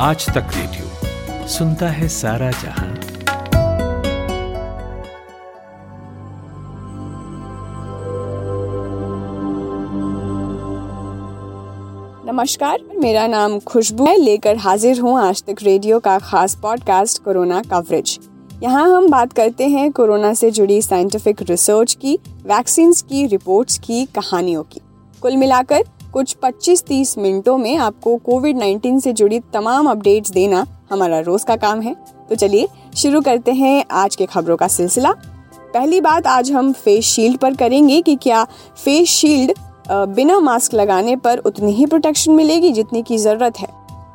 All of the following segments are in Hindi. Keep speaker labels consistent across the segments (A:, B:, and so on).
A: आज तक रेडियो सुनता है सारा जहाँ।
B: नमस्कार, मेरा नाम खुशबू है। लेकर हाजिर हूँ आज तक रेडियो का खास पॉडकास्ट कोरोना कवरेज यहाँ हम बात करते हैं कोरोना से जुड़ी साइंटिफिक रिसर्च की वैक्सीन की रिपोर्ट्स की, कहानियों की। कुल मिलाकर कुछ 25-30 मिनटों में आपको कोविड 19 से जुड़ी तमाम अपडेट्स देना हमारा रोज का काम है। तो चलिए, शुरू करते हैं आज के खबरों का सिलसिला। पहली बात, आज हम फेस शील्ड पर करेंगे कि क्या फेस शील्ड बिना मास्क लगाने पर उतनी ही प्रोटेक्शन मिलेगी जितनी की ज़रूरत है?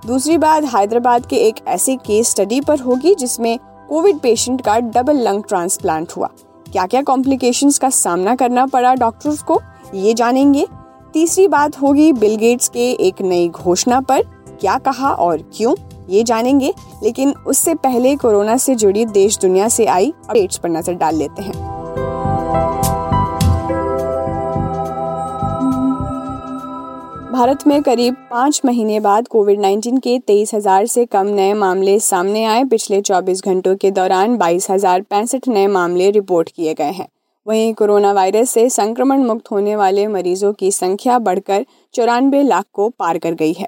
B: दूसरी बात, हैदराबाद के एक ऐसे केस स्टडी पर होगी जिसमें कोविड पेशेंट का डबल लंग ट्रांसप्लांट हुआ। क्या क्या कॉम्प्लिकेशंस का सामना करना पड़ा डॉक्टर्स को, ये जानेंगे। तीसरी बात होगी बिल गेट्स के एक नई घोषणा पर। क्या कहा और क्यों, ये जानेंगे, लेकिन उससे पहले कोरोना से जुड़ी देश दुनिया से आई अपडेट्स पर नज़र डाल लेते हैं। भारत में करीब पाँच महीने बाद कोविड 19 के तेईस हज़ार से कम नए मामले सामने आए। पिछले 24 घंटों के दौरान बाईस हज़ार पैंसठ नए मामले रिपोर्ट किए गए हैं। वहीं कोरोना वायरस से संक्रमण मुक्त होने वाले मरीजों की संख्या बढ़कर चौरानवे लाख को पार कर गई है।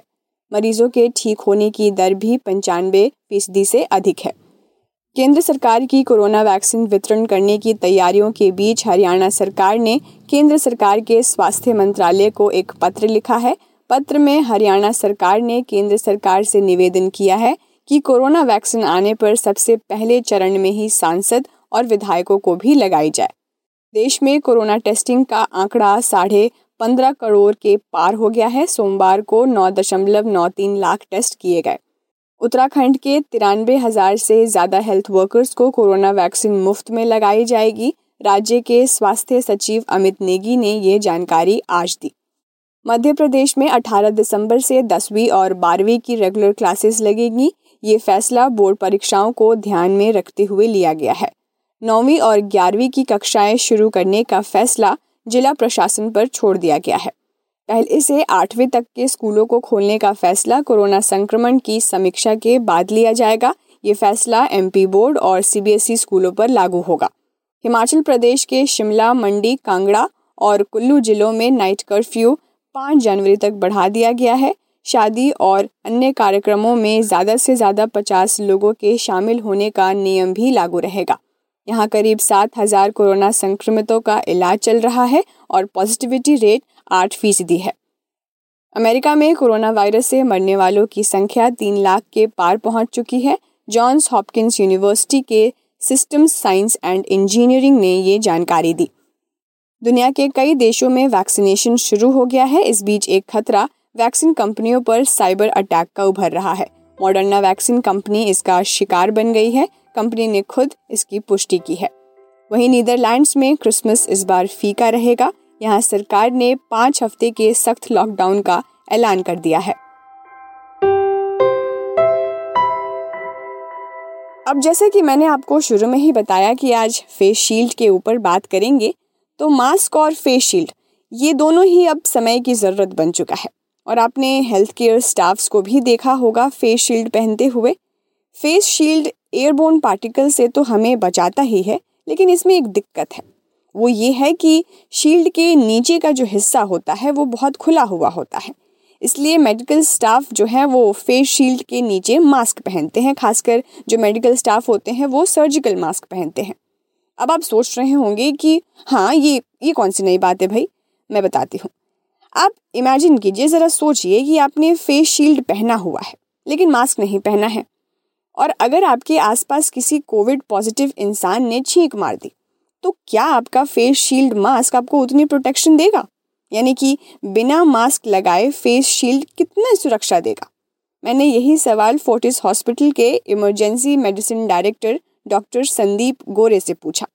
B: मरीजों के ठीक होने की दर भी पंचानवे फ़ीसदी से अधिक है। केंद्र सरकार की कोरोना वैक्सीन वितरण करने की तैयारियों के बीच हरियाणा सरकार ने केंद्र सरकार के स्वास्थ्य मंत्रालय को एक पत्र लिखा है। पत्र में हरियाणा सरकार ने केंद्र सरकार से निवेदन किया है कि कोरोना वैक्सीन आने पर सबसे पहले चरण में ही सांसद और विधायकों को भी लगाई जाए। देश में कोरोना टेस्टिंग का आंकड़ा साढ़े पंद्रह करोड़ के पार हो गया है। सोमवार को नौ दशमलव नौ तीन लाख टेस्ट किए गए। उत्तराखंड के तिरानवे हज़ार से ज़्यादा हेल्थ वर्कर्स को कोरोना वैक्सीन मुफ़्त में लगाई जाएगी। राज्य के स्वास्थ्य सचिव अमित नेगी ने ये जानकारी आज दी। मध्य प्रदेश में 18 दिसंबर से 10वीं और 12वीं की रेगुलर क्लासेस लगेगी। ये फैसला बोर्ड परीक्षाओं को ध्यान में रखते हुए लिया गया है। नौवीं और ग्यारहवीं की कक्षाएँ शुरू करने का फैसला जिला प्रशासन पर छोड़ दिया गया है। पहले से आठवीं तक के स्कूलों को खोलने का फैसला कोरोना संक्रमण की समीक्षा के बाद लिया जाएगा। ये फैसला एमपी बोर्ड और सीबीएसई स्कूलों पर लागू होगा। हिमाचल प्रदेश के शिमला, मंडी, कांगड़ा और कुल्लू जिलों में नाइट कर्फ्यू पाँच जनवरी तक बढ़ा दिया गया है। शादी और अन्य कार्यक्रमों में ज़्यादा से ज़्यादा पचास लोगों के शामिल होने का नियम भी लागू रहेगा। यहाँ करीब सात हज़ार कोरोना संक्रमितों का इलाज चल रहा है और पॉजिटिविटी रेट आठ फ़ीसदी है। अमेरिका में कोरोना वायरस से मरने वालों की संख्या तीन लाख के पार पहुँच चुकी है। जॉन्स हॉपकिंस यूनिवर्सिटी के सिस्टम साइंस एंड इंजीनियरिंग ने ये जानकारी दी। दुनिया के कई देशों में वैक्सीनेशन शुरू हो गया है। इस बीच एक खतरा वैक्सीन कंपनियों पर साइबर अटैक का उभर रहा है। मॉडर्ना वैक्सीन कंपनी इसका शिकार बन गई है। कंपनी ने खुद इसकी पुष्टि की है। वहीं नीदरलैंड्स में क्रिसमस इस बार फीका रहेगा। यहाँ सरकार ने पाँच हफ़्ते के सख्त लॉकडाउन का ऐलान कर दिया है। अब जैसे कि मैंने आपको शुरू में ही बताया कि आज फेस शील्ड के ऊपर बात करेंगे तो मास्क और फेस शील्ड, ये दोनों ही अब समय की ज़रूरत बन चुका है। और आपने हेल्थ केयर स्टाफ्स को भी देखा होगा फेस शील्ड पहनते हुए। फेस शील्ड एयरबोन पार्टिकल से तो हमें बचाता ही है, लेकिन इसमें एक दिक्कत है। वो ये है कि शील्ड के नीचे का जो हिस्सा होता है, वो बहुत खुला हुआ होता है। इसलिए मेडिकल स्टाफ जो है, वो फेस शील्ड के नीचे मास्क पहनते हैं, खासकर जो मेडिकल स्टाफ होते हैं, वो सर्जिकल मास्क पहनते हैं। अब आप सोच रहे होंगे कि हाँ ये ये कौन सी नई बात है भाई? मैं बताती हूँ। आप इमेजिन कीजिए, ज़रा सोचिए कि आपने फेस शील्ड पहना हुआ है, लेकिन मास्क नहीं पहना है। और अगर आपके आसपास किसी कोविड पॉजिटिव इंसान ने छींक मार दी तो क्या आपका फेस शील्ड मास्क आपको उतनी प्रोटेक्शन देगा? यानी कि बिना मास्क लगाए फेस शील्ड कितना सुरक्षा देगा? मैंने यही सवाल फोर्टिस हॉस्पिटल के emergency medicine director doctor Sandeep Gore से पूछा।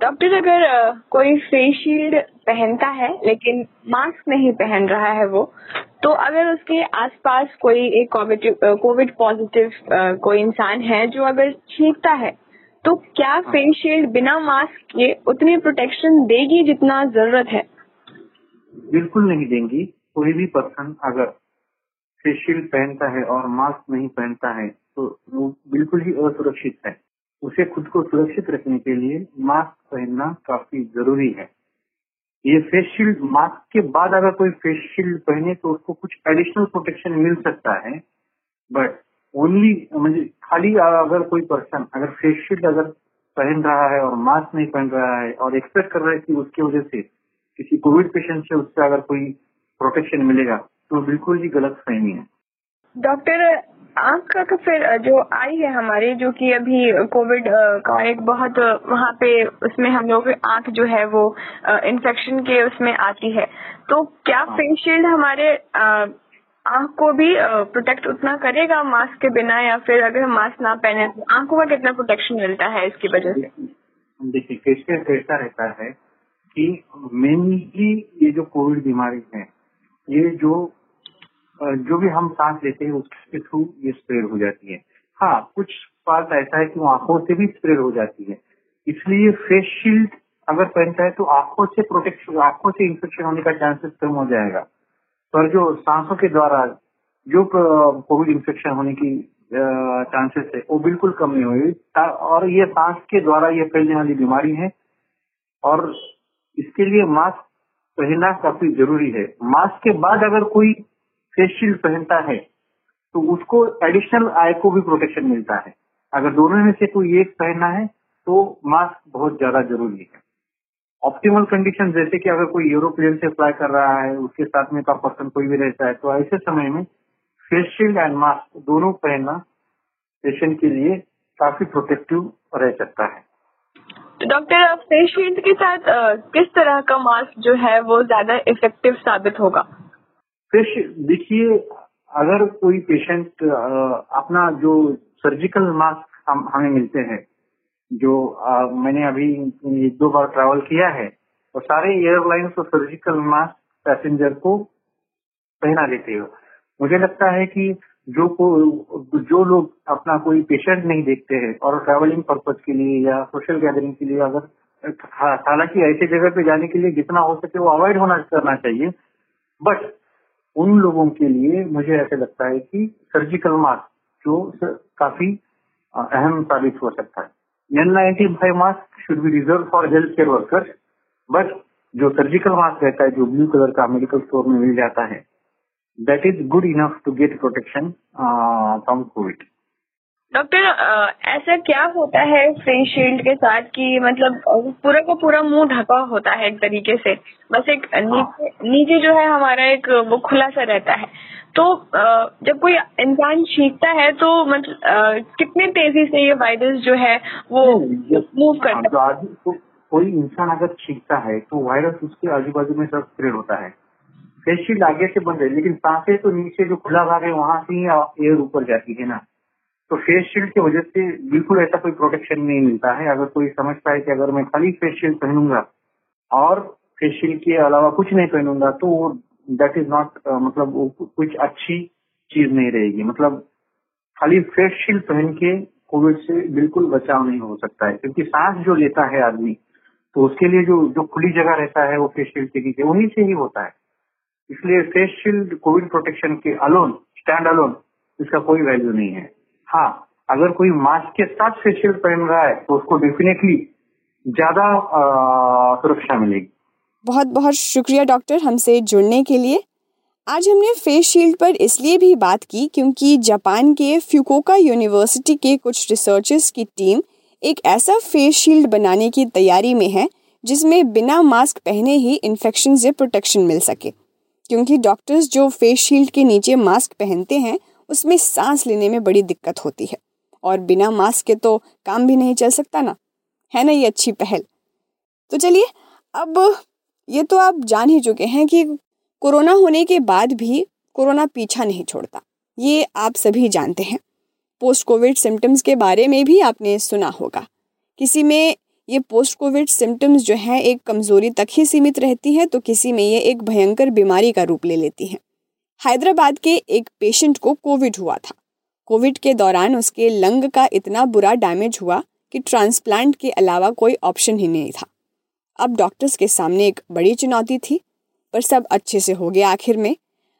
C: डॉक्टर अगर कोई फेस शील्ड पहनता है लेकिन मास्क नहीं पहन रहा है वो। तो अगर उसके आसपास कोई एक कोविड पॉजिटिव कोई इंसान है जो अगर छींकता है तो क्या फेस शील्ड बिना मास्क के उतनी प्रोटेक्शन देगी जितना ज़रूरत है?
D: बिल्कुल नहीं देंगी। कोई भी पर्सन अगर फेस शील्ड पहनता है और मास्क नहीं पहनता है तो वो बिल्कुल ही असुरक्षित है। उसे खुद को सुरक्षित रखने के लिए मास्क पहनना काफ़ी ज़रूरी है। ये फेस शील्ड मास्क के बाद अगर कोई फेस शील्ड पहने तो उसको कुछ एडिशनल प्रोटेक्शन मिल सकता है बट ओनली म्हणजे खाली अगर कोई पर्सन अगर फेस शील्ड अगर पहन रहा है और मास्क नहीं पहन रहा है और एक्सपेक्ट कर रहा है कि उसकी वजह से किसी कोविड पेशेंट से उससे अगर कोई प्रोटेक्शन मिलेगा तो बिल्कुल ही गलत फहमी है।
C: डॉक्टर आँख का तो फिर जो आई है हमारी जो कि अभी कोविड का एक बहुत वहाँ पे उसमें हम लोग आँख जो है वो इन्फेक्शन के उसमें आती है तो क्या फेस हाँ। शील्ड हमारे आँख को भी प्रोटेक्ट उतना करेगा मास्क के बिना या फिर अगर हम मास्क ना पहने तो आँखों का कितना प्रोटेक्शन मिलता है इसकी वजह से
D: देखिए कैसे कैसा रहता है कि मेनली ये जो कोविड बीमारी है ये जो जो भी हम सांस लेते हैं उसके थ्रू ये स्प्रेड हो जाती है। हाँ कुछ पार्ट ऐसा है कि वो आँखों से भी स्प्रेड हो जाती है। इसलिए फेस शील्ड अगर पहनता है तो आँखों से प्रोटेक्शन आँखों से इन्फेक्शन होने का चांसेस कम हो जाएगा। पर जो सांसों के द्वारा जो कोविड इन्फेक्शन होने की चांसेस है, वो बिल्कुल कम नहीं हुई और ये सांस के द्वारा ये फैलने वाली बीमारी है। और इसके लिए मास्क पहनना काफ़ी ज़रूरी है। मास्क के बाद अगर कोई फेस शील्ड पहनता है तो उसको एडिशनल आय को भी प्रोटेक्शन मिलता है। अगर दोनों में से कोई एक पहनना है तो मास्क बहुत ज़्यादा ज़रूरी है। ऑप्टिमल कंडीशन जैसे कि अगर कोई यूरोप्लेन से अप्लाई कर रहा है, उसके साथ में का पर्सन कोई भी रहता है तो ऐसे समय में फेस शील्ड एंड मास्क दोनों पहनना पेशेंट के लिए काफ़ी प्रोटेक्टिव रह सकता है।
C: तो डॉक्टर फेस शील्ड के साथ किस तरह का मास्क जो है वो ज़्यादा इफ़ेक्टिव साबित होगा?
D: देखिए अगर कोई पेशेंट अपना जो सर्जिकल मास्क हम हमें मिलते हैं जो आ, मैंने अभी दो बार ट्रैवल किया है और सारे एयरलाइंस तो सर्जिकल मास्क पैसेंजर को पहना देते हो मुझे लगता है कि जो को जो लोग अपना कोई पेशेंट नहीं देखते हैं और ट्रैवलिंग पर्पज के लिए या सोशल गैदरिंग के लिए अगर हालाँकि ऐसे जगह पे जाने के लिए जितना हो सके वो अवॉइड होना करना चाहिए बट उन लोगों के लिए मुझे ऐसा लगता है कि सर्जिकल मास्क जो काफ़ी अहम साबित हो सकता है। N95 mask should be reserve for health care workers but जो सर्जिकल मास्क रहता है, जो ब्लू कलर का मेडिकल स्टोर में मिल जाता है that is good enough to get protection from covid
C: doctor ऐसा क्या होता है फेस शील्ड के साथ कि मतलब पूरा का पूरा मुँह ढका होता है एक तरीके से? बस एक नीचे नीचे जो है हमारा एक वो खुला सा रहता है। तो जब कोई इंसान छींकता है तो मतलब कितने तेज़ी से ये वायरस जो है वो मूव करता है?
D: तो कोई इंसान अगर छींकता है तो वायरस उसके आजू बाजू में सब स्प्रेड होता है। फेस शील्ड आगे से बंद है लेकिन साँसें तो नीचे जो खुला भाग है वहाँ से ही एयर ऊपर जाती है ना। तो फेस शील्ड की वजह से बिल्कुल ऐसा कोई प्रोटेक्शन नहीं मिलता है। अगर कोई समझता है कि अगर मैं खाली फेस शील्ड पहनूँगा और फेस शील्ड के अलावा कुछ नहीं पहनूँगा तो वो दैट इज़ नॉट मतलब वो कुछ अच्छी चीज़ नहीं रहेगी। मतलब खाली फेस शील्ड पहन के कोविड से बिल्कुल बचाव नहीं हो सकता है। क्योंकि सांस जो लेता है आदमी तो उसके लिए जो जो खुली जगह रहता है वो फेस शील्ड के नीचे, उन्हीं से ही होता है। इसलिए फेस शील्ड कोविड प्रोटेक्शन के अलोन स्टैंड अलोन इसका कोई वैल्यू नहीं है। हाँ अगर कोई मास्क के साथ शील्ड पहन रहा है तो उसको डेफिनेटली ज़्यादा सुरक्षा मिलेगी।
B: बहुत बहुत शुक्रिया डॉक्टर हमसे जुड़ने के लिए। आज हमने फेस शील्ड पर इसलिए भी बात की क्योंकि जापान के फ्यूकोका यूनिवर्सिटी के कुछ रिसर्चर्स की टीम एक ऐसा फेस शील्ड बनाने की तैयारी में है, जिसमें बिना मास्क पहने ही इन्फेक्शन से प्रोटेक्शन मिल सके। क्योंकि डॉक्टर्स जो फेस शील्ड के नीचे मास्क पहनते हैं उसमें सांस लेने में बड़ी दिक्कत होती है। और बिना मास्क के तो काम भी नहीं चल सकता ना। है ना ये अच्छी पहल? तो चलिए, अब ये तो आप जान ही चुके हैं कि कोरोना होने के बाद भी कोरोना पीछा नहीं छोड़ता। ये आप सभी जानते हैं। पोस्ट कोविड सिम्टम्स के बारे में भी आपने सुना होगा। किसी में ये पोस्ट कोविड सिम्टम्स जो हैं, एक कमज़ोरी तक ही सीमित रहती है तो किसी में ये एक भयंकर बीमारी का रूप ले लेती हैं। हैदराबाद के एक पेशेंट को कोविड हुआ था। कोविड के दौरान उसके लंग का इतना बुरा डैमेज हुआ कि ट्रांसप्लांट के अलावा कोई ऑप्शन ही नहीं था। अब डॉक्टर्स के सामने एक बड़ी चुनौती थी, पर सब अच्छे से हो गया आखिर में।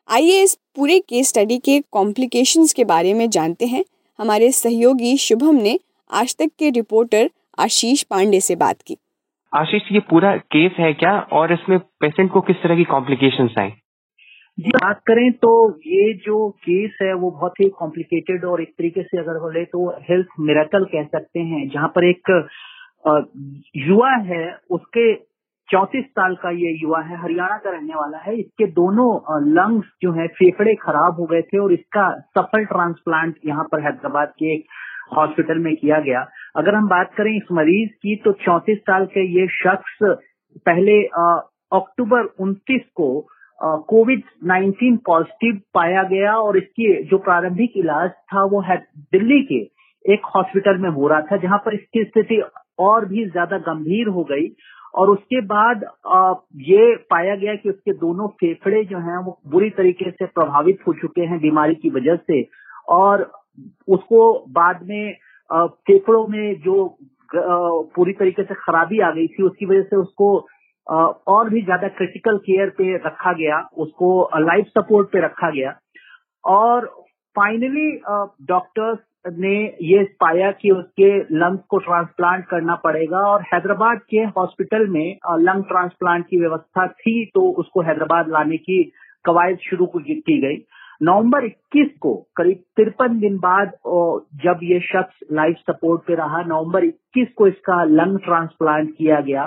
B: आइए इस पूरे केस स्टडी के कॉम्प्लिकेशंस के बारे में जानते हैं। हमारे सहयोगी शुभम ने आज तक के रिपोर्टर आशीष पांडे से बात की।
E: आशीष, ये पूरा केस है क्या? और इसमें पेशेंट को किस तरह की कॉम्प्लिकेशंस आए
F: जी, बात करें तो ये जो केस है, वो बहुत ही कॉम्प्लिकेटेड और एक तरीके से अगर बोले तो हेल्थ मेरेकल कह सकते हैं। जहाँ पर एक युवा है, उसके चौतीस साल का ये युवा है, हरियाणा का रहने वाला है। इसके दोनों लंग्स जो है, फेफड़े खराब हो गए थे और इसका सफल ट्रांसप्लांट यहाँ पर हैदराबाद के एक हॉस्पिटल में किया गया। अगर हम बात करें इस मरीज़ की तो चौतीस साल के ये शख्स पहले अक्टूबर 29 को कोविड 19 पॉजिटिव पाया गया और इसकी जो प्रारंभिक इलाज था, वो है दिल्ली के एक हॉस्पिटल में हो रहा था, जहाँ पर इसकी स्थिति और भी ज़्यादा गंभीर हो गई। और उसके बाद ये पाया गया कि उसके दोनों फेफड़े जो हैं, वो बुरी तरीके से प्रभावित हो चुके हैं बीमारी की वजह से। और उसको बाद में फेफड़ों में जो पूरी तरीके से खराबी आ गई थी, उसकी वजह से उसको और भी ज़्यादा क्रिटिकल केयर पे रखा गया, उसको लाइफ सपोर्ट पे रखा गया। और फाइनली डॉक्टर्स ने ये पाया कि उसके लंग्स को ट्रांसप्लांट करना पड़ेगा और हैदराबाद के हॉस्पिटल में लंग ट्रांसप्लांट की व्यवस्था थी तो उसको हैदराबाद लाने की कवायद शुरू की गई। नवंबर 21 को, करीब तिरपन दिन बाद जब ये शख्स लाइफ सपोर्ट पे रहा, नवंबर 21 को इसका लंग ट्रांसप्लांट किया गया।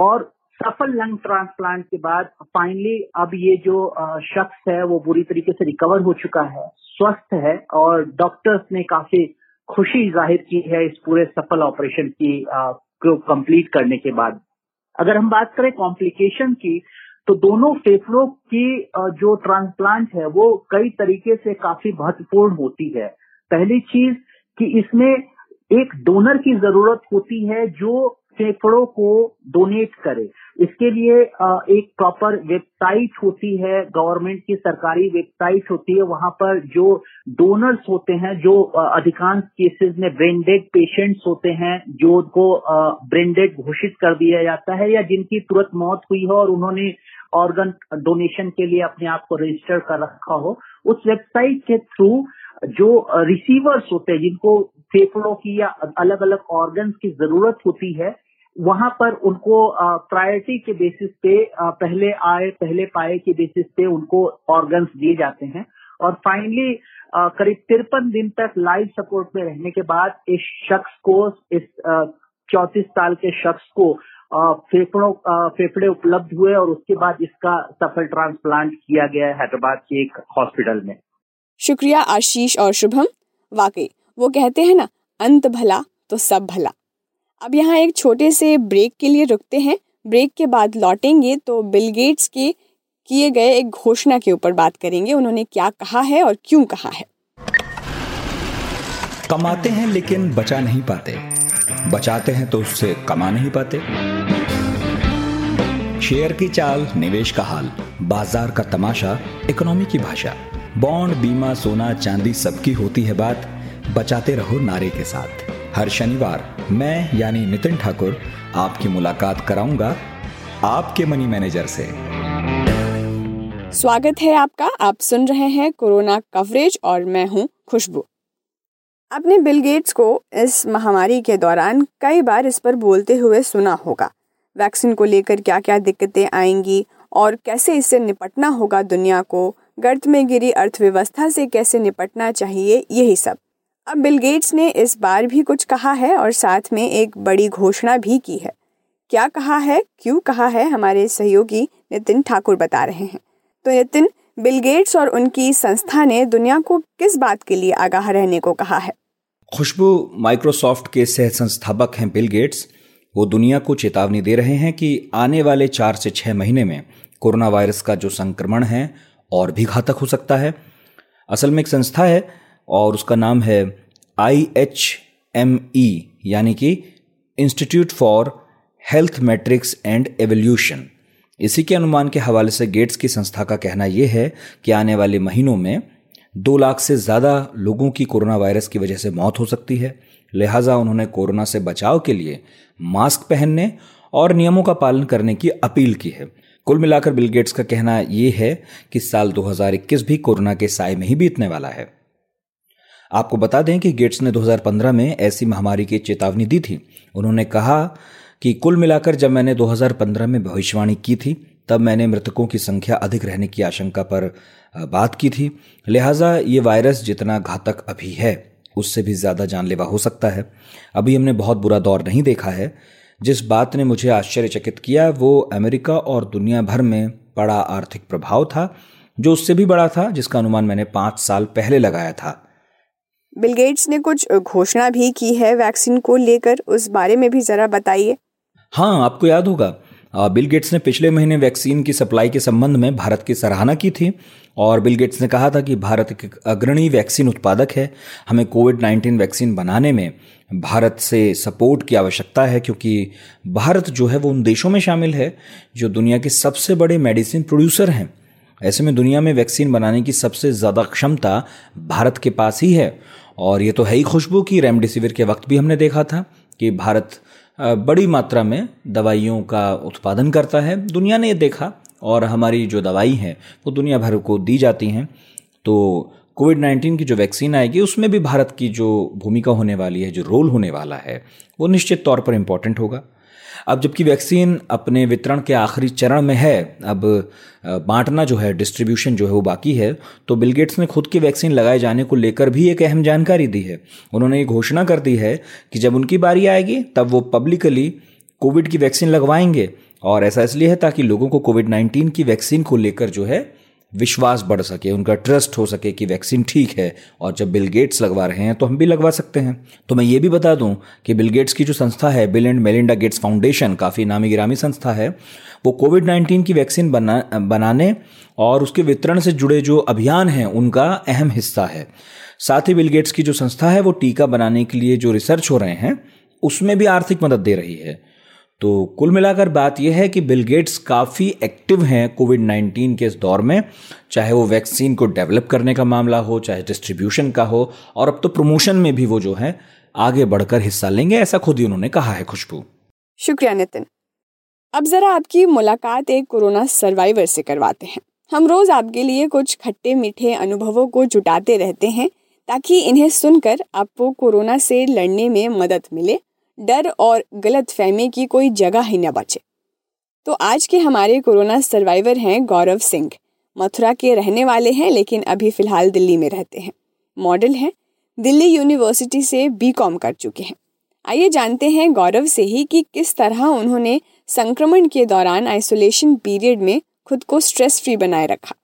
F: और सफल लंग ट्रांसप्लांट के बाद फाइनली अब ये जो शख्स है, वो बुरी तरीके से रिकवर हो चुका है, स्वस्थ है और डॉक्टर्स ने काफ़ी खुशी ज़ाहिर की है इस पूरे सफल ऑपरेशन की को कंप्लीट करने के बाद। अगर हम बात करें कॉम्प्लिकेशन की तो दोनों फेफड़ों की जो ट्रांसप्लांट है, वो कई तरीके से काफ़ी महत्वपूर्ण होती है। पहली चीज़ कि इसमें एक डोनर की ज़रूरत होती है जो फेफड़ों को डोनेट करे। इसके लिए एक प्रॉपर वेबसाइट होती है गवर्नमेंट की सरकारी वेबसाइट होती है, वहाँ पर जो डोनर्स होते हैं, जो अधिकांश केसेस में ब्रेंडेड पेशेंट्स होते हैं, जो उनको ब्रेंडेड घोषित कर दिया जाता है या जिनकी तुरंत मौत हुई हो और उन्होंने ऑर्गन डोनेशन के लिए अपने आप को रजिस्टर कर रखा हो, उस वेबसाइट के थ्रू जो रिसीवर्स होते हैं, जिनको फेफड़ों की या अलग अलग ऑर्गन्स की ज़रूरत होती है वहाँ पर उनको प्रायोरिटी के बेसिस पे पहले आए पहले पाए के बेसिस पे उनको ऑर्गन्स दिए जाते हैं। और फाइनली करीब तिरपन दिन तक लाइफ सपोर्ट में रहने के बाद इस शख्स को, इस चौतीस साल के शख्स को फेफड़ों फेफड़े उपलब्ध हुए और उसके बाद इसका सफल ट्रांसप्लांट किया गया हैदराबाद के एक हॉस्पिटल में।
B: शुक्रिया आशीष और शुभम। वाकई, वो कहते हैं ना, अंत भला तो सब भला। अब यहाँ एक छोटे से ब्रेक के लिए रुकते हैं। ब्रेक के बाद लौटेंगे तो बिल गेट्स के किए गए एक घोषणा के ऊपर बात करेंगे। उन्होंने क्या कहा है और क्यों कहा है?
A: कमाते हैं लेकिन बचा नहीं पाते। बचाते हैं तो उससे कमा नहीं पाते। शेयर की चाल, निवेश का हाल, बाज़ार का तमाशा, इकोनॉमी की भाषा, बॉन्ड, बीमा, सोना, चांदी सबकी होती है बात। बचाते रहो नारे के साथ। हर शनिवार मैं, यानी नितिन ठाकुर, आपकी मुलाकात कराऊँगा आपके मनी मैनेजर से।
B: स्वागत है आपका। आप सुन रहे हैं कोरोना कवरेज और मैं हूँ खुशबू। आपने बिल गेट्स को इस महामारी के दौरान कई बार इस पर बोलते हुए सुना होगा। वैक्सीन को लेकर क्या क्या दिक्कतें आएँगी और कैसे इससे निपटना होगा दुनिया को गर्त में गिरी अर्थव्यवस्था से कैसे निपटना चाहिए, यही सब। अब बिल गेट्स ने इस बार भी कुछ कहा है और साथ में एक बड़ी घोषणा भी की है। क्या कहा है? क्यों कहा है? हमारे सहयोगी नितिन ठाकुर बता रहे हैं। तो नितिन, बिल गेट्स और उनकी संस्था ने दुनिया को किस बात के लिए आगाह रहने को कहा है?
G: खुशबू माइक्रोसॉफ्ट के सह संस्थापक हैं बिल गेट्स। वो दुनिया को चेतावनी दे रहे हैं कि आने वाले चार से छह महीने में कोरोना वायरस का जो संक्रमण है और भी घातक हो सकता है। असल में एक संस्था है और उसका नाम है आई एच एम ई यानी कि institute for health metrics and evaluation इसी के अनुमान के हवाले से गेट्स की संस्था का कहना यह है कि आने वाले महीनों में दो लाख से ज़्यादा लोगों की कोरोना वायरस की वजह से मौत हो सकती है। लिहाजा उन्होंने कोरोना से बचाव के लिए मास्क पहनने और नियमों का पालन करने की अपील की है। कुल मिलाकर बिल गेट्स का कहना यह है कि साल 2021 भी कोरोना के साय में ही बीतने वाला है। आपको बता दें कि गेट्स ने 2015 में ऐसी महामारी की चेतावनी दी थी। उन्होंने कहा कि कुल मिलाकर जब मैंने 2015 में भविष्यवाणी की थी, तब मैंने मृतकों की संख्या अधिक रहने की आशंका पर बात की थी। लिहाजा ये वायरस जितना घातक अभी है, उससे भी ज़्यादा जानलेवा हो सकता है। अभी हमने बहुत बुरा दौर नहीं देखा है। जिस बात ने मुझे आश्चर्यचकित किया, वो अमेरिका और दुनिया भर में बड़ा आर्थिक प्रभाव था, जो उससे भी बड़ा था, जिसका अनुमान मैंने पाँच साल पहले लगाया था।
B: बिल गेट्स ने कुछ घोषणा भी की है वैक्सीन को लेकर, उस बारे में भी जरा बताइए।
G: हाँ आपको याद होगा बिल गेट्स ने पिछले महीने वैक्सीन की सप्लाई के संबंध में भारत की सराहना की थी और बिल गेट्स ने कहा था कि भारत एक अग्रणी वैक्सीन उत्पादक है। हमें कोविड 19 वैक्सीन बनाने में भारत से सपोर्ट की आवश्यकता है क्योंकि भारत जो है वो उन देशों में शामिल है जो दुनिया के सबसे बड़े मेडिसिन प्रोड्यूसर हैं। ऐसे में दुनिया में वैक्सीन बनाने की सबसे ज़्यादा क्षमता भारत के पास ही है और ये तो है ही खुशबू की। रेमडेसिविर के वक्त भी हमने देखा था कि भारत बड़ी मात्रा में दवाइयों का उत्पादन करता है। दुनिया ने ये देखा और हमारी जो दवाई हैं, वो दुनिया भर को दी जाती हैं। तो कोविड नाइन्टीन की जो वैक्सीन आएगी, उसमें भी भारत की जो भूमिका होने वाली है, जो रोल होने वाला है, वो निश्चित तौर पर इंपॉर्टेंट होगा। अब जबकि वैक्सीन अपने वितरण के आखिरी चरण में है, अब बांटना जो है, डिस्ट्रीब्यूशन जो है वो बाकी है तो बिल गेट्स ने खुद की वैक्सीन लगाए जाने को लेकर भी एक अहम जानकारी दी है। उन्होंने ये घोषणा कर दी है कि जब उनकी बारी आएगी, तब वो पब्लिकली कोविड की वैक्सीन लगवाएँगे, और ऐसा इसलिए है ताकि लोगों को कोविड नाइन्टीन की वैक्सीन को लेकर जो है विश्वास बढ़ सके, उनका ट्रस्ट हो सके कि वैक्सीन ठीक है और जब बिल गेट्स लगवा रहे हैं तो हम भी लगवा सकते हैं। तो मैं ये भी बता दूँ कि बिल गेट्स की जो संस्था है Bill and Melinda Gates foundation काफ़ी नामी गिरामी संस्था है, वो कोविड नाइन्टीन की वैक्सीन बना, बनाने और उसके वितरण से जुड़े जो अभियान हैं, उनका अहम हिस्सा है। साथ ही बिल गेट्स की जो संस्था है, वो टीका बनाने के लिए जो रिसर्च हो रहे हैं, उसमें भी आर्थिक मदद दे रही है। तो कुल मिलाकर बात यह है कि बिल गेट्स काफ़ी एक्टिव हैं कोविड 19 के इस दौर में, चाहे वो वैक्सीन को डेवलप करने का मामला हो, चाहे डिस्ट्रीब्यूशन का हो, और अब तो प्रमोशन में भी वो जो है, आगे बढ़कर हिस्सा लेंगे, ऐसा खुद ही उन्होंने कहा है खुशबू।
B: शुक्रिया नितिन। अब जरा आपकी मुलाकात एक कोरोना सर्वाइवर से करवाते हैं। हम रोज आपके लिए कुछ खट्टे मीठे अनुभवों को जुटाते रहते हैं, ताकि इन्हें सुनकर आपको कोरोना से लड़ने में मदद मिले। डर और गलत फहमी की कोई जगह ही न बचे। तो आज के हमारे कोरोना सर्वाइवर हैं गौरव सिंह। मथुरा के रहने वाले हैं, लेकिन अभी फ़िलहाल दिल्ली में रहते हैं। मॉडल हैं, दिल्ली यूनिवर्सिटी से बी कॉम कर चुके हैं। आइए जानते हैं गौरव से ही कि किस तरह उन्होंने संक्रमण के दौरान आइसोलेशन पीरियड में खुद को स्ट्रेस फ्री बनाए रखा।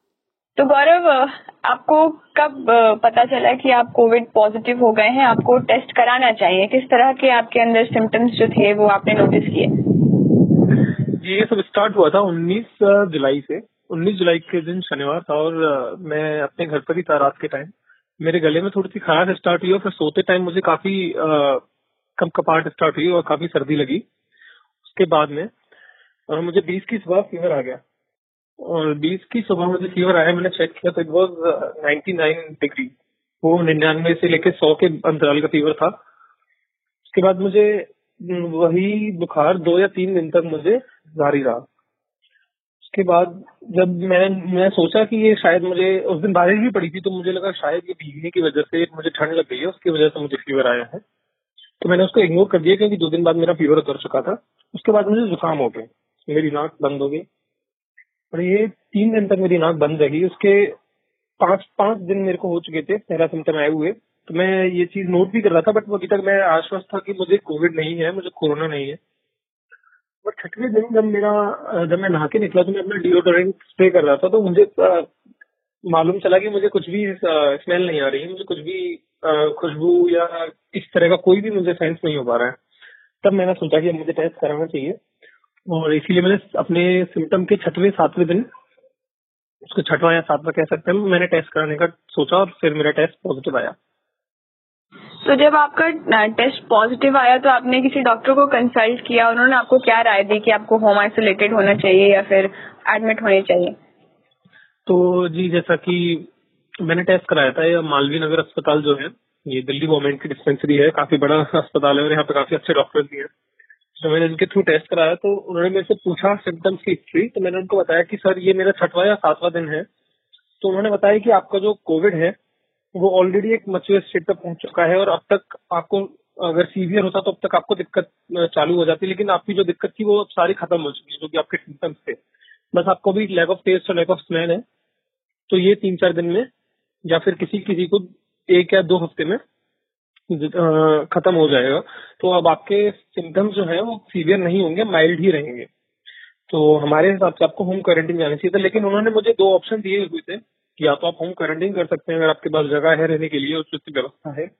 C: तो गौरव आपको कब पता चला कि आप कोविड पॉजिटिव हो गए हैं? आपको टेस्ट कराना चाहिए। किस तरह के आपके अंदर सिम्टम्स जो थे, वो आपने नोटिस किए?
H: ये सब स्टार्ट हुआ था 19 जुलाई से। 19 जुलाई के दिन शनिवार था और मैं अपने घर पर ही था रात के टाइम मेरे गले में थोड़ी सी खराश स्टार्ट हुई और फिर सोते टाइम मुझे काफ़ी कम कपाट स्टार्ट हुई और काफ़ी सर्दी लगी। उसके बाद में, और मुझे 20 की सुबह फीवर आ गया। बीस की सुबह मुझे फीवर आया, मैंने चेक किया तो it was ninety nine degree वो निन्यानवे से लेकर सौ के अंतराल का फीवर था। उसके बाद मुझे वही बुखार दो या तीन दिन तक मुझे जारी रहा। उसके बाद जब मैं मैं सोचा कि ये शायद मुझे, उस दिन बारिश भी पड़ी थी तो मुझे लगा शायद ये भीगने की वजह से मुझे ठंड लग गई है, उसकी वजह से मुझे फीवर आया है। तो मैंने उसको इग्नोर कर दिया क्योंकि दो दिन बाद मेरा फीवर उतर चुका था। उसके बाद मुझे जुकाम हो गया। मेरी नाक बंद हो गई। और ये तीन दिन तक मेरी नाक बंद रही उसके पाँच पाँच दिन मेरे को हो चुके थे पहला सिम्टम आए हुए। तो मैं ये चीज़ नोट भी कर रहा था बट अभी तक मैं आश्वस्त था कि मुझे कोविड नहीं है, मुझे कोरोना नहीं है। बट छठवें दिन जब मेरा, जब मैं नहा के निकला तो मैं अपना डिओडोरेंट स्प्रे कर रहा था तो मुझे मालूम चला कि मुझे कुछ भी स्मेल नहीं आ रही, मुझे कुछ भी खुशबू या इस तरह का कोई भी मुझे सेंस नहीं हो पा रहा है। तब मैंने सोचा कि मुझे टेस्ट कराना चाहिए। और इसीलिए मैंने अपने सिम्टम के छठवें सातवें दिन उसको छठवा या सातवा कह सकते हैं। मैंने टेस्ट कराने का सोचा और फिर मेरा टेस्ट पॉजिटिव आया।
C: तो जब आपका टेस्ट पॉजिटिव आया तो आपने किसी डॉक्टर को कंसल्ट किया? उन्होंने आपको क्या राय दी कि आपको होम आइसोलेटेड होना चाहिए या फिर एडमिट होने चाहिए?
H: तो जी जैसा कि मैंने टेस्ट कराया था ये मालवीय नगर अस्पताल जो है ये दिल्ली गवर्नमेंट की डिस्पेंसरी है। काफ़ी बड़ा अस्पताल है और यहाँ पे काफ़ी अच्छे डॉक्टर भी हैं। तो मैंने इनके थ्रू टेस्ट कराया तो उन्होंने मेरे से पूछा सिम्टम्स की हिस्ट्री तो मैंने उनको बताया कि, सर, ये मेरा छठवा या सातवां दिन है। तो उन्होंने बताया कि आपका जो कोविड है, वो ऑलरेडी एक मचुअर स्टेट तक पहुँच चुका है और अब तक आपको, अगर सीवियर होता तो अब तक आपको दिक्कत चालू हो जाती, लेकिन आपकी जो दिक्कत थी वो अब सारी खत्म हो चुकी है, जो कि आपके सिम्टम्स थे। बस आपको भी लैक ऑफ़ टेस्ट और लैक ऑफ़ स्मेल है। तो ये तीन चार दिन में, या फिर किसी किसी को एक या दो हफ़्ते में खत्म हो जाएगा। तो अब आपके सिम्टम्स जो है, वो सीवियर नहीं होंगे माइल्ड ही रहेंगे। तो हमारे हिसाब से आपको होम क्वारंटीन जाना चाहिए था, लेकिन उन्होंने मुझे दो ऑप्शन दिए हुए थे कि या तो आप होम क्वारंटीन कर सकते हैं, अगर आपके पास जगह है रहने के लिए, उस व्यवस्था है।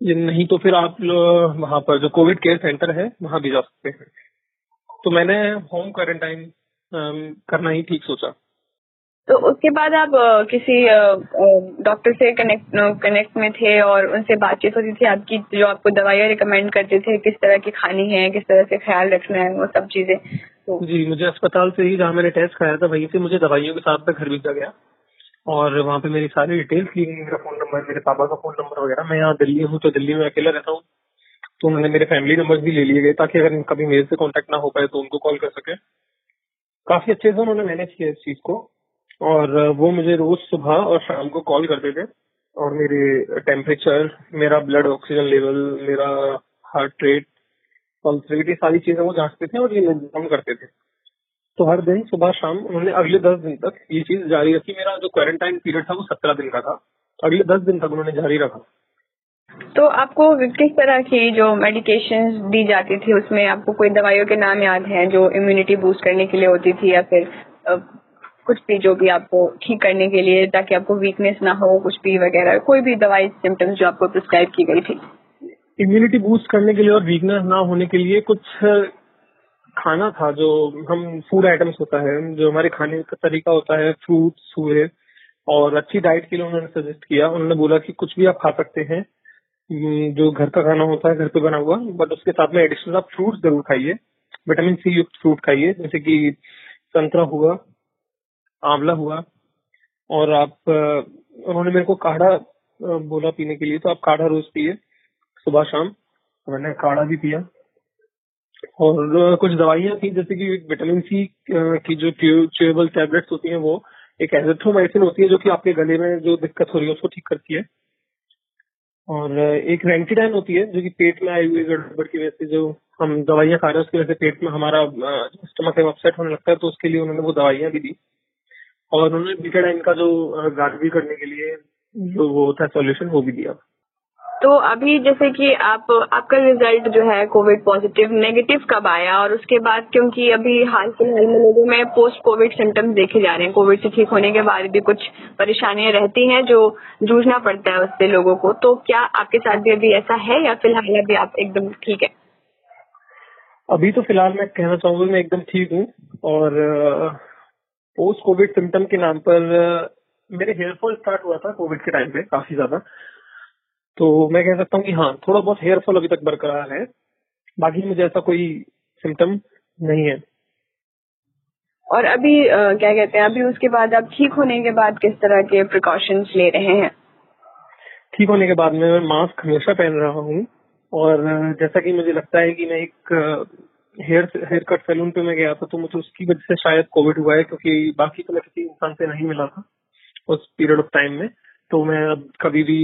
H: नहीं तो फिर आप वहाँ पर जो कोविड केयर सेंटर है, वहाँ भी जा सकते हैं। तो मैंने होम क्वारंटाइन करना ही ठीक सोचा।
C: तो उसके बाद आप किसी डॉक्टर से कनेक्ट कनेक्ट में थे और उनसे बातचीत होती थी आपकी, जो आपको दवाइयाँ रिकमेंड करते थे, किस तरह की खानी है, किस तरह से ख्याल रखना है, वो सब चीज़ें
H: तो जी, मुझे अस्पताल से ही जहाँ मैंने टेस्ट कराया था, वहीं से मुझे दवाइयों के साथ घर भेजा गया और वहाँ पे मेरी सारी डिटेल्स ली गई, मेरा फ़ोन नंबर मेरे पापा का फ़ोन नंबर वगैरह। मैं यहाँ दिल्ली हूँ तो दिल्ली में अकेला रहता हूँ तो उन्होंने मेरे फैमिली नंबर भी ले लिए गए, ताकि अगर कभी मेरे से कॉन्टेक्ट ना हो पाए तो उनको कॉल कर सके। काफ़ी अच्छे से उन्होंने मैनेज किया इस चीज़ को। और वो मुझे रोज सुबह और शाम को कॉल करते थे और मेरे टेम्परेचर मेरा ब्लड ऑक्सीजन लेवल मेरा हार्ट रेट पल्स रेट ये सारी चीज़ें वो जांचते थे और ये निगम करते थे। तो हर दिन सुबह शाम उन्होंने अगले दस दिन तक ये चीज़ जारी रखी। मेरा जो क्वारंटाइन पीरियड था वो सत्रह दिन का था। अगले दस दिन तक उन्होंने जारी रखा।
C: तो आपको किस तरह की जो मेडिकेशन दी जाती थी, उसमें आपको कोई दवाइयों के नाम याद है जो इम्यूनिटी बूस्ट करने के लिए होती थी या फिर कुछ भी जो भी आपको ठीक करने के लिए, ताकि आपको वीकनेस ना हो, कुछ भी वगैरह, कोई भी दवाई सिम्टम्स जो आपको प्रिस्क्राइब की गई थी।
H: इम्यूनिटी बूस्ट करने के लिए और वीकनेस ना होने के लिए कुछ खाना था जो हम फ़ूड आइटम्स होता है, जो हमारे खाने का तरीका होता है फ्रूट्स हुए और अच्छी डाइट के लिए उन्होंने सजेस्ट किया। उन्होंने बोला कि कुछ भी आप खा सकते हैं जो घर का खाना होता है, घर पे बना हुआ बट उसके साथ में एडिशनल आप फ्रूट्स ज़रूर खाइए। विटामिन सी युक्त फ्रूट खाइए, जैसे कि संतरा हुआ आंवला हुआ और आप उन्होंने मेरे को काढ़ा बोला पीने के लिए तो आप काढ़ा रोज पिए सुबह शाम। मैंने काढ़ा भी पिया और कुछ दवाइयाँ थी, जैसे कि विटामिन सी की जो च्यूएबल टैबलेट्स होती हैं, वो एक एजेथ्रोमाइसिन होती है, जो कि आपके गले में जो दिक्कत हो रही है, उसको ठीक करती है। और एक रेंटीडाइन होती है, जो कि पेट में आई हुई गड़बड़ की वजह से जो हम दवाइयाँ खा रहे हैं, उसकी वजह से पेट में हमारा स्टमक अपसेट होने लगता है तो उसके लिए उन्होंने वो दवाइयाँ भी दी। और उन्होंने बीटाडाइन का जो गार्गल करने के लिए जो वो होता है सॉल्यूशन वो भी दिया।
C: तो अभी जैसे कि आप आपका रिज़ल्ट जो है कोविड पॉजिटिव नेगेटिव कब आया? और उसके बाद क्योंकि अभी हाल फ़िलहाल में लोगों में पोस्ट कोविड सिम्टम्स देखे जा रहे हैं। कोविड से ठीक होने के बाद भी कुछ परेशानियाँ रहती हैं जो जूझना पड़ता है उससे लोगों को। तो क्या आपके साथ भी अभी ऐसा है या फ़िलहाल अभी आप एकदम ठीक है?
H: अभी तो फ़िलहाल मैं कहना चाहूँगा मैं एकदम ठीक हूँ और पोस्ट कोविड सिम्टम के नाम पर मेरे हेयर फॉल स्टार्ट हुआ था कोविड के टाइम पे काफ़ी ज़्यादा। तो मैं कह सकता हूँ कि हाँ थोड़ा बहुत हेयर फॉल अभी तक बरकरार है। बाकी मुझे ऐसा कोई सिम्टम नहीं है।
C: और अभी आ, क्या कहते हैं अभी उसके बाद आप ठीक होने के बाद किस तरह के प्रिकॉशंस ले रहे हैं?
H: ठीक होने के बाद में मैं मास्क हमेशा पहन रहा हूँ। और जैसा कि मुझे लगता है कि मैं एक हेयर हेयर कट सैलून पे मैं गया था तो मुझे उसकी वजह से शायद कोविड हुआ है, क्योंकि बाकी तो मैं किसी इंसान से नहीं मिला था उस पीरियड ऑफ़ टाइम में। तो मैं अब कभी भी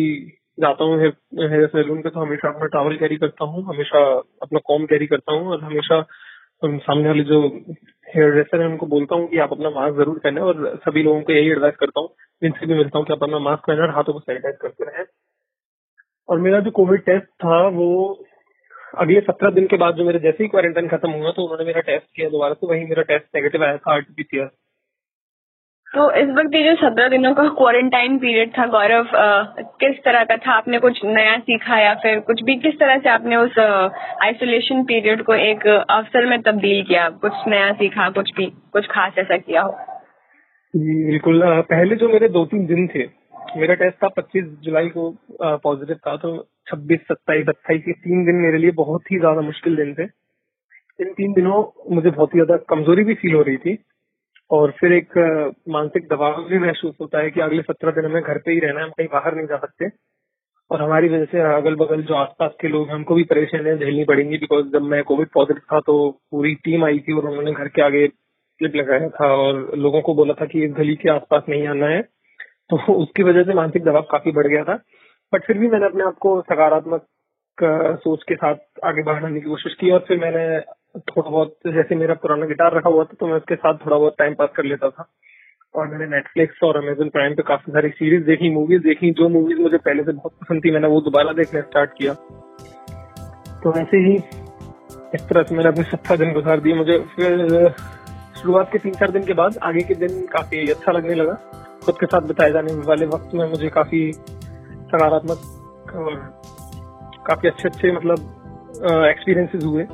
H: जाता हूँ हेयर सैलून पे तो हमेशा अपना टावल कैरी करता हूँ, हमेशा अपना कॉम कैरी करता हूँ, और हमेशा सामने वाले जो हेयर ड्रेसर है, उनको बोलता हूँ कि आप अपना मास्क ज़रूर पहने, और सभी लोगों को यही एडवाइस करता हूँ, जिनसे भी मिलता हूँ कि आप अपना मास्क पहने और हाथों को सैनिटाइज करते रहे। और मेरा जो कोविड टेस्ट था, वो अगले सत्रह दिन के बाद जो मेरे जैसे ही क्वारंटाइन खत्म हुआ तो उन्होंने मेरा टेस्ट किया दोबारा से वही मेरा टेस्ट नेगेटिव आया था आरटीपीसीआर
C: तो इस वक्त ये जो सत्रह दिनों का क्वारंटाइन पीरियड था गौरव किस तरह का था? आपने कुछ नया सीखा या फिर कुछ भी? किस तरह से आपने उस आइसोलेशन पीरियड को एक अवसर में तब्दील किया? कुछ नया सीखा कुछ भी कुछ खास ऐसा किया हो?
H: जी बिल्कुल पहले जो मेरे दो तीन दिन थे मेरा टेस्ट था 25 जुलाई को पॉजिटिव था तो 26, 27, 28 ये तीन दिन मेरे लिए बहुत ही ज़्यादा मुश्किल दिन थे। इन तीन दिनों मुझे बहुत ही ज़्यादा कमज़ोरी भी फील हो रही थी और फिर एक मानसिक दबाव भी महसूस होता है कि अगले सत्रह दिन हमें घर पे ही रहना है हम कहीं बाहर नहीं जा सकते। और हमारी वजह से अगल बगल जो आसपास के लोग हैं उनको भी परेशानियाँ झेलनी पड़ेंगी बिकॉज़ जब मैं कोविड पॉजिटिव था तो पूरी टीम आई थी और उन्होंने घर के आगे क्लिप लगाया था और लोगों को बोला था कि इस गली के आसपास नहीं आना है। तो उसकी वजह से मानसिक दबाव काफ़ी बढ़ गया था। बट फिर भी मैंने अपने आप को सकारात्मक सोच के साथ आगे बढ़ाने की कोशिश की और फिर मैंने थोड़ा बहुत, जैसे मेरा पुराना गिटार रखा हुआ था तो मैं उसके साथ थोड़ा बहुत टाइम पास कर लेता था। और मैंने नेटफ्लिक्स और अमेजन प्राइम पे काफ़ी सारी सीरीज़ देखी मूवीज़ देखी, जो मूवीज़ मुझे पहले से बहुत पसंद थी, मैंने वो दोबारा देखना स्टार्ट किया। तो ऐसे ही इस तरह से मैंने अपने सत्ता दिन गुजार दिए मुझे फिर शुरुआत के तीन चार दिन के बाद, आगे के दिन काफ़ी अच्छा लगने लगा। खुद के साथ बिताए जाने वाले वक्त में मुझे काफ़ी सकारात्मक और काफ़ी अच्छे अच्छे मतलब एक्सपीरियंसेस हुए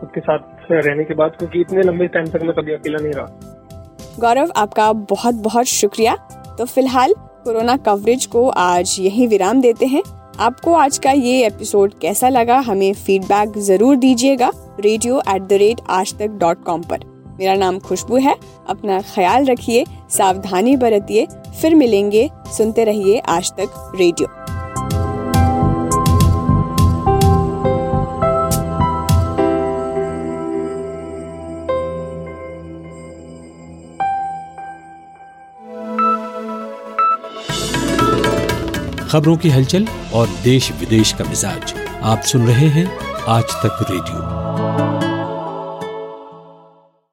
H: खुद के साथ रहने के बाद, क्योंकि इतने लंबे टाइम तक मैं कभी अकेला नहीं रहा।
B: गौरव, आपका बहुत बहुत शुक्रिया। तो फ़िलहाल कोरोना कवरेज को आज यही विराम देते हैं। आपको आज का ये एपिसोड कैसा लगा, हमें फीडबैक ज़रूर दीजिएगा। रेडियो एट द रेट आज तक डॉट कॉम पर। मेरा नाम खुशबू है। अपना ख्याल रखिए, सावधानी बरतिए, फिर मिलेंगे। सुनते रहिए आज तक रेडियो।
I: खबरों की हलचल और देश विदेश का मिजाज आप सुन रहे हैं आज तक रेडियो।